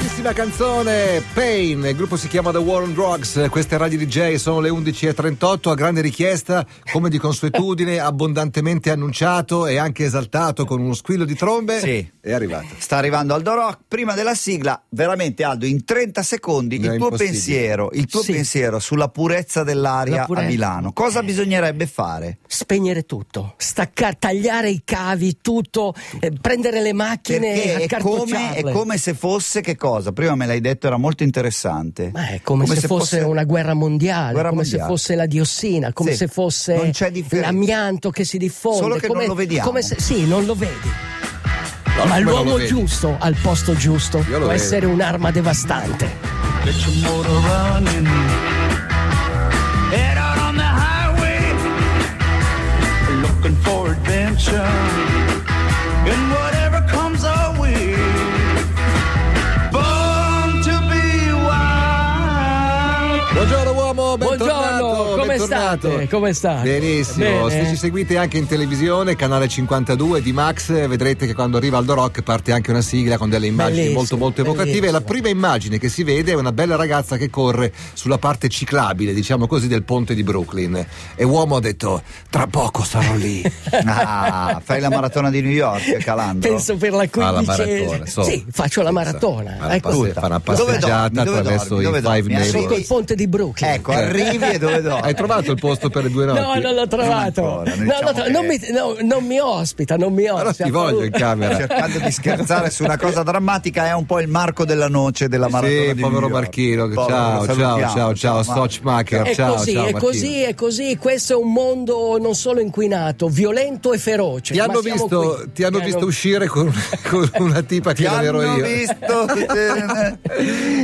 Bellissima canzone, Pain, il gruppo si chiama The War on Drugs, queste radio DJ sono le 11.38, a grande richiesta, come di consuetudine, abbondantemente annunciato e anche esaltato con uno squillo di trombe, Sì. è arrivato. Sta arrivando Aldo Rock. Prima della sigla, veramente Aldo, in 30 secondi No, il tuo pensiero, il tuo Sì. pensiero sulla purezza dell'aria La purezza. a Milano. Cosa bisognerebbe fare? Spegnere tutto, staccare, tagliare i cavi, tutto, eh, prendere le macchine Perché e è come, è come se fosse che cosa? Prima me l'hai detto, era molto interessante. Ma è come, se, fosse, una guerra mondiale, Guerra come mondiale. se fosse la diossina, come Sì, se fosse non l'amianto che si diffonde. Solo che non come- lo vediamo. come se- sì, non lo vedi. No, Ma come non l'uomo vedi? giusto al posto giusto Io può lo vedo. essere un'arma devastante. Get your motor running. Head out on the highway, looking for adventure. And whatever bentornato. state? Come state? Benissimo, Bene. se ci seguite anche in televisione, canale 52 di Max, vedrete che quando arriva Aldo Rock parte anche una sigla con delle immagini Bellissimo, molto molto evocative e la bellissimo. prima immagine che si vede è una bella ragazza che corre sulla parte ciclabile, diciamo così, del ponte di Brooklyn e uomo ha detto tra poco sarò lì. Ah, fai la maratona di New York, Calandro. Penso per la quindicesima. maratona, so. Sì, faccio la maratona. Fa ecco. passe- fa una Dove passeggiata dormi? Dove attraverso dormi? i Dove Five dormi? Neighbors. Sotto il ponte di Brooklyn. Ecco, arrivi e dove dormi? Hai trovato il posto per le due notti? No, non l'ho trovato. Non ancora, non No, diciamo l'ho tro- che- non, mi, no, non mi ospita, non mi Però ospita. ti voglio in camera. cercando di scherzare su una cosa drammatica è un po' il marco della noce della maratona Sì, di povero New York. Marchino, Povero, ciao, ciao, ciao, ciao. Stochmacher, È ciao, così, ciao è così, è così. Questo è un mondo non solo inquinato, violento e feroce. Ti ma hanno, visto, qui. ti hanno Mi visto uscire con, con una tipa che non ero hanno io. visto?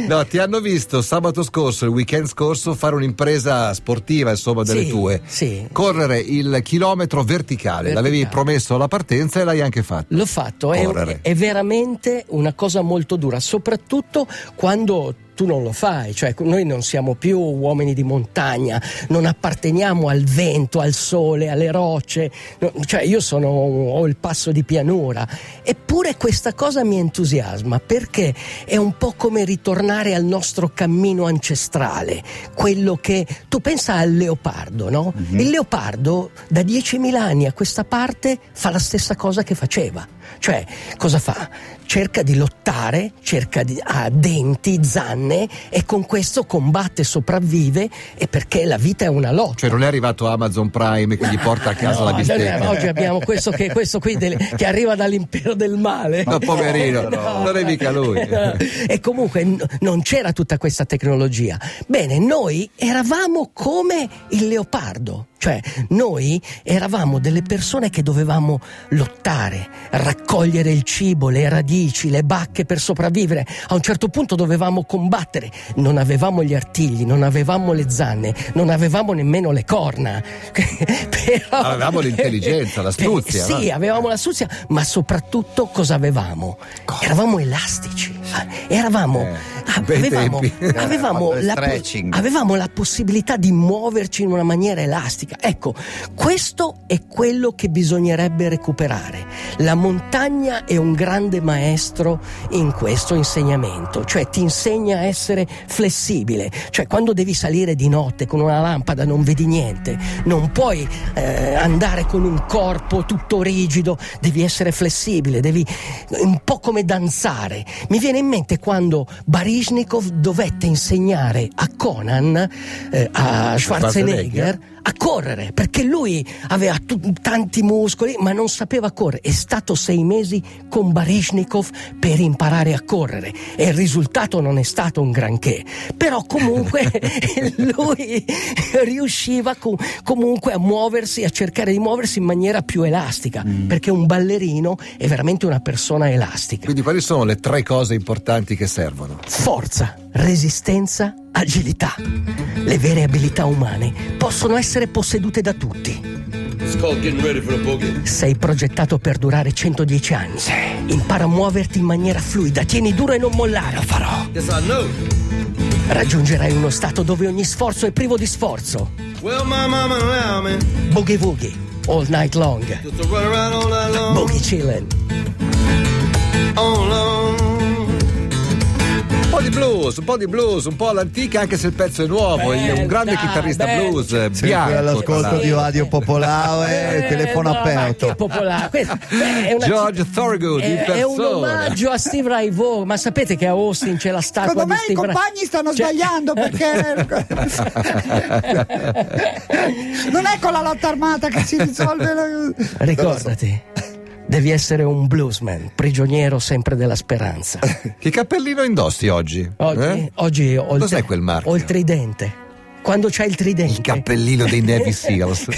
No, ti hanno visto sabato scorso, il weekend scorso, fare un'impresa sportiva, insomma, delle Sì, tue. sì. Correre il chilometro verticale. Verticale. L'avevi promesso alla partenza e l'hai anche fatto. L'ho fatto, è, è veramente una cosa molto dura, soprattutto quando tu non lo fai, cioè noi non siamo più uomini di montagna, non apparteniamo al vento, al sole, alle rocce, no, cioè io sono, ho il passo di pianura, eppure questa cosa mi entusiasma perché è un po' come ritornare al nostro cammino ancestrale, quello che tu pensa al leopardo, no? Il leopardo da 10.000 anni a questa parte fa la stessa cosa che faceva, cioè cosa fa? Cerca di lottare, cerca di, ha denti, zanne e con questo combatte, sopravvive e perché la vita è una lotta. Cioè, non è arrivato Amazon Prime che gli porta a casa la No, bistecca. oggi abbiamo questo, che, questo qui del- che arriva dall'impero del male. No, poverino, No. non è mica lui. E comunque n- non c'era tutta questa tecnologia. Bene, noi eravamo come il leopardo, cioè noi eravamo delle persone che dovevamo lottare, raccogliere il cibo, le radici, le bacche per sopravvivere. A un certo punto dovevamo combattere. Non avevamo gli artigli, non avevamo le zanne, non avevamo nemmeno le corna. Però- Avevamo l'intelligenza, l'astuzia, Beh, Sì, avevamo l'astuzia, ma soprattutto cosa avevamo? Eravamo elastici. Ah, Eravamo, Eh, ah, avevamo, avevamo la, avevamo la possibilità di muoverci in una maniera elastica. Ecco, questo è quello che bisognerebbe recuperare. La montagna è un grande maestro in questo insegnamento, cioè ti insegna a essere flessibile, cioè quando devi salire di notte con una lampada non vedi niente, non puoi eh, andare con un corpo tutto rigido, devi essere flessibile, devi un po' come danzare. Mi viene in mente quando Baryshnikov dovette insegnare a Conan, eh, a Schwarzenegger. A correre perché lui aveva tu- tanti muscoli ma non sapeva correre. È stato sei mesi con Baryshnikov per imparare a correre e il risultato non è stato un granché. Però comunque lui riusciva co- comunque a muoversi, a cercare di muoversi in maniera più elastica perché un ballerino è veramente una persona elastica. Quindi quali sono le tre cose importanti che servono? Forza, resistenza, agilità. Le vere abilità umane possono essere possedute da tutti. It's called getting ready for the boogie. Sei progettato per durare 110 anni. Impara a muoverti in maniera fluida, tieni duro e non mollare. Lo farò. Yes, I know. Raggiungerai uno stato dove ogni sforzo è privo di sforzo. Well, my Boogie Woogie, all night long. all night long. Boogie chillin'. On long. Di blues, un po' di blues, un po' all'antica, anche se il pezzo è nuovo. Beh, è un grande chitarrista beh, blues, Sempre bianco. tra all'ascolto di Radio Popolare, Eh, telefono no, ma aperto. popolare. Questo- beh, è una- George Thorogood è, è un omaggio a Steve Ray Vaughan, ma sapete che a Austin c'è la statua Secondo di me i Steve Ray compagni stanno Cioè- sbagliando perché non è con la lotta armata che si risolve la... Ricordati, devi essere un bluesman, prigioniero sempre della speranza. Che cappellino indossi oggi? Oggi, Eh? oggi ho, il ho il tridente. Quando c'è il tridente. Il cappellino dei Navy Seals.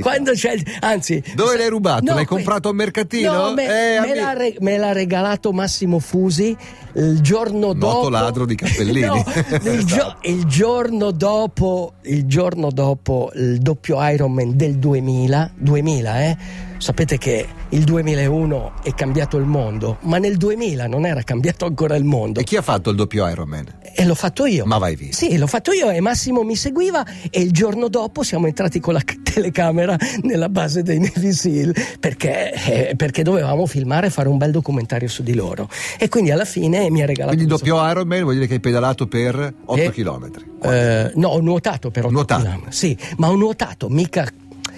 Quando c'è il, anzi Dove l'hai rubato? No, l'hai comprato al mercatino? No, me, Eh, me l'ha re- me l'ha regalato Massimo Fusi il giorno dopo. ladro di cappellini. No, il, gio- il giorno dopo, il giorno dopo il doppio Ironman del 2000, 2000 eh? Sapete che il 2001 è cambiato il mondo, ma nel 2000 non era cambiato ancora il mondo. E chi ha fatto il doppio Ironman? E l'ho fatto io. Ma vai via. Sì, l'ho fatto io e Massimo mi seguiva e il giorno dopo siamo entrati con la telecamera nella base dei Navy Seal perché, eh, perché dovevamo filmare e fare un bel documentario su di loro. E quindi alla fine mi ha regalato... Quindi doppio Ironman vuol dire che hai pedalato per 8 Eh, km. Eh, no, ho nuotato però. Nuotato. Sì, ma ho nuotato, mica.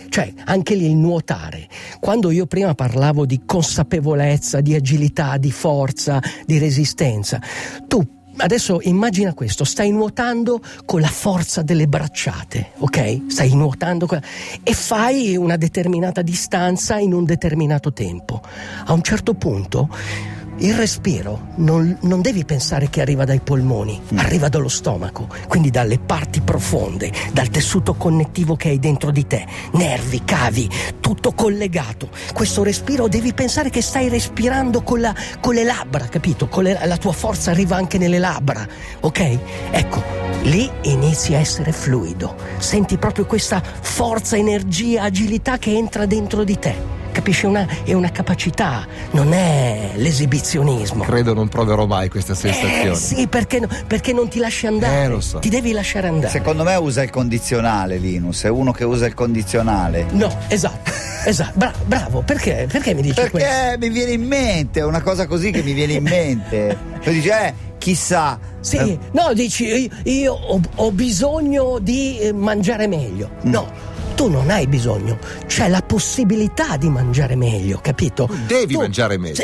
Cioè, anche lì il nuotare. Quando io prima parlavo di consapevolezza, di agilità, di forza, di resistenza, tu adesso immagina questo: stai nuotando con la forza delle bracciate, ok? Stai nuotando con- e fai una determinata distanza in un determinato tempo. A un certo punto il respiro non, non devi pensare che arriva dai polmoni, arriva dallo stomaco, quindi dalle parti profonde, dal tessuto connettivo che hai dentro di te, nervi, cavi, tutto collegato. Questo respiro devi pensare che stai respirando con, la- con le labbra, capito? Con le- la tua forza arriva anche nelle labbra, ok? Ecco, lì inizi a essere fluido, senti proprio questa forza, energia, agilità che entra dentro di te. Capisci? Una- è una capacità, non è l'esibizionismo. Credo non proverò mai questa Eh sensazione. sì, perché, no- perché non ti lasci andare. Eh, lo so. Ti devi lasciare andare. Secondo me usa il condizionale Linus, è uno che usa il condizionale. No, esatto, esatto. Bra- bravo, perché, perché mi dici questo? Perché mi viene in mente, è una cosa così che mi viene in mente. Poi dice, eh, chissà. Sì, Eh, no, dici io, io ho, ho bisogno di eh, mangiare meglio. Mm. Tu non hai bisogno, c'è la possibilità di mangiare meglio, capito? Tu devi mangiare meglio.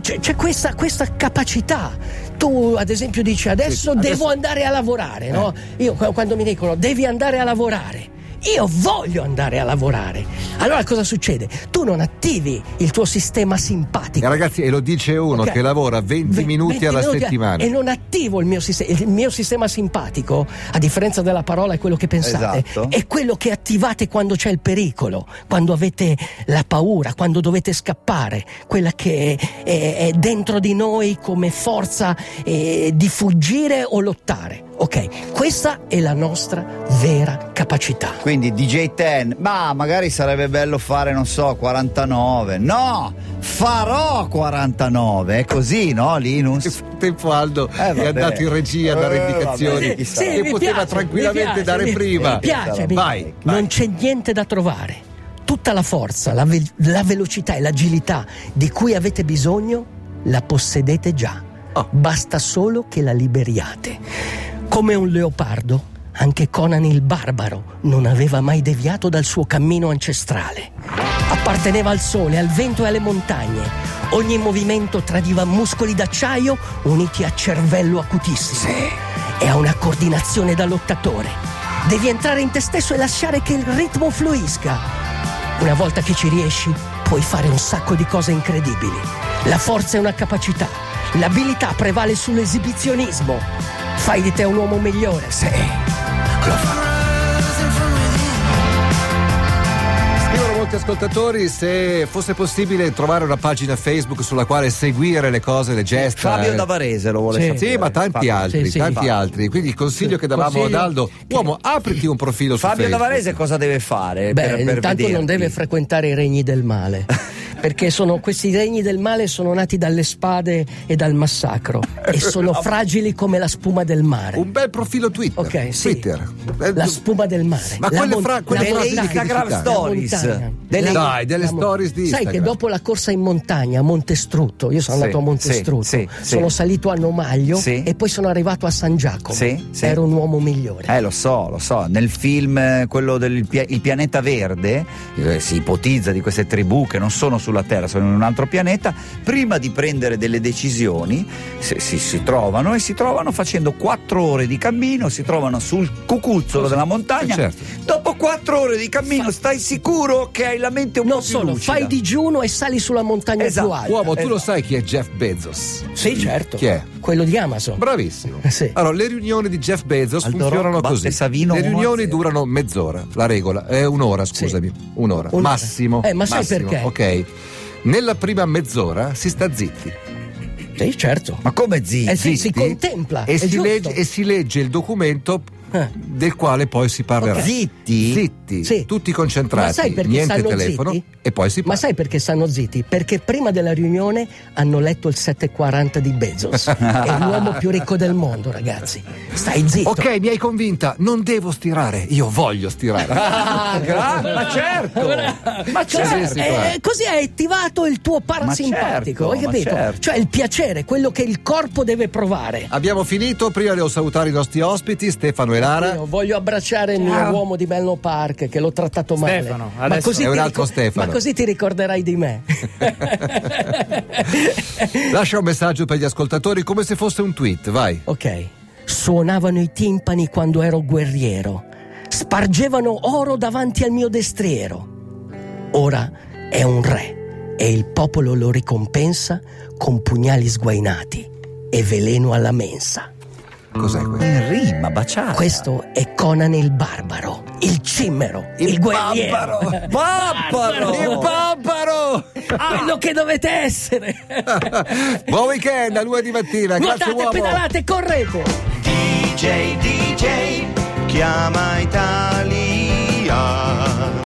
C'è, c'è questa, questa capacità. Tu, ad esempio, dici adesso, Sì, adesso- devo andare a lavorare, no? Io qu- quando mi dicono devi andare a lavorare. Io voglio andare a lavorare. Allora cosa succede? Tu non attivi il tuo sistema simpatico. E ragazzi, e lo dice uno Ok. che lavora 20 Ve- minuti 20 alla minuti a- settimana. E non attivo il mio, sistema, il mio sistema simpatico, a differenza della parola è quello che pensate, Esatto. è quello che attivate quando c'è il pericolo, quando avete la paura, quando dovete scappare, quella che è, è dentro di noi come forza eh, di fuggire o lottare. Ok, questa è la nostra vera capacità. Quindi DJ Ten, ma magari sarebbe bello fare, non so, 49. No, farò 49. È così, no, Linus? frattempo Aldo Eh, è andato in regia a dare Eh, indicazioni vabbè, chissà. che mi poteva piace, tranquillamente piace, dare mi- prima. Mi piace, mi- Vai, non vai. c'è niente da trovare. Tutta la forza, la, ve- la velocità e l'agilità di cui avete bisogno la possedete già. Oh. Basta solo che la liberiate. Come un leopardo, anche Conan il barbaro non aveva mai deviato dal suo cammino ancestrale. Apparteneva al sole, al vento e alle montagne. Ogni movimento tradiva muscoli d'acciaio uniti a cervello acutissimo. E a una coordinazione da lottatore. Devi entrare in te stesso e lasciare che il ritmo fluisca. Una volta che ci riesci, puoi fare un sacco di cose incredibili. La forza è una capacità. L'abilità prevale sull'esibizionismo. Fai di te un uomo migliore, sì. Scrivono molti ascoltatori se fosse possibile trovare una pagina Facebook sulla quale seguire le cose, le gesta. Fabio eh. Davarese lo vuole Sì. sapere. Sì, ma tanti Fabio. altri, Sì, sì. tanti Fabio. altri. Quindi il consiglio che davamo Consiglio ad Aldo, uomo, apriti un profilo su Fabio. Davarese cosa deve fare? Beh, per, per intanto vederti? non deve frequentare i regni del male. Perché sono, questi regni del male sono nati dalle spade e dal massacro e sono fragili come la spuma del mare. Un bel profilo Twitter. Ok, sì. Twitter. Eh, La spuma del mare. Ma La quelle mon- fra- quelle di Instagram stories. Delle- Dai, delle stories di Sai che Instagram. dopo la corsa in montagna a Montestrutto, io sono Sì, andato a Montestrutto, sì, sì, sono sì. salito a Nomaglio Sì. e poi sono arrivato a San Giacomo. Sì, sì. Ero un uomo migliore. Eh, lo so, lo so. Nel film, eh, quello del pia- il pianeta verde, eh, si ipotizza di queste tribù che non sono sulla Terra, sono in un altro pianeta. Prima di prendere delle decisioni, si, si- si trovano e si trovano facendo quattro ore di cammino, si trovano sul cucuzzolo della montagna. Eh, certo. Dopo quattro ore di cammino, stai sicuro che hai la mente un non po' più solo, lucida? fai digiuno e sali sulla montagna Esatto. più alta. Uomo, tu lo Esatto. sai chi è Jeff Bezos? Sì, certo. Chi è? Quello di Amazon. Bravissimo. Sì. Allora, le riunioni di Jeff Bezos Aldo funzionano Rock, così. Savino, le riunioni 1-0. durano mezz'ora, la regola, è un'ora, scusami, un'ora, Un'ora. massimo. Eh, ma sai massimo, perché? Ok. Nella prima mezz'ora si sta zitti. Sì, certo. Ma come zitti? Eh sì, si contempla. E si, legge, e si legge il documento Eh. del quale poi si parlerà. Zitti? Zitti, Sì. tutti Ma concentrati, sai perché niente telefono zitti? e poi si Ma parla. sai perché stanno zitti? Perché prima della riunione hanno letto il 740 di Bezos. è l'uomo più ricco del mondo, ragazzi. Stai zitto. Ok, mi hai convinta, non devo stirare, io voglio stirare. Ah, gra- ma certo! Ma certo! eh, così hai attivato il tuo parasimpatico, certo, hai capito? ma certo. Cioè il piacere, quello che il corpo deve provare. Abbiamo finito, prima devo salutare i nostri ospiti, Stefano e Lara. Io voglio abbracciare il mio uomo di Menlo Park che l'ho trattato male. Stefano, ma adesso- così È un ti altro Stefano. Ma così ti ricorderai di me. Lascia un messaggio per gli ascoltatori come se fosse un tweet, vai. ok. Suonavano i timpani quando ero guerriero. Spargevano oro davanti al mio destriero. Ora è un re e il popolo lo ricompensa con pugnali sguainati e veleno alla mensa. Cos'è questo? In rima, baciata. Questo è Conan il barbaro, il cimmero, il, guerriero. Babbaro! Babbaro! Il barbaro! Quello che dovete essere. Buon weekend a lunedì mattina, grazie Nuotate, uomo. pedalate, correte. DJ, DJ, chiama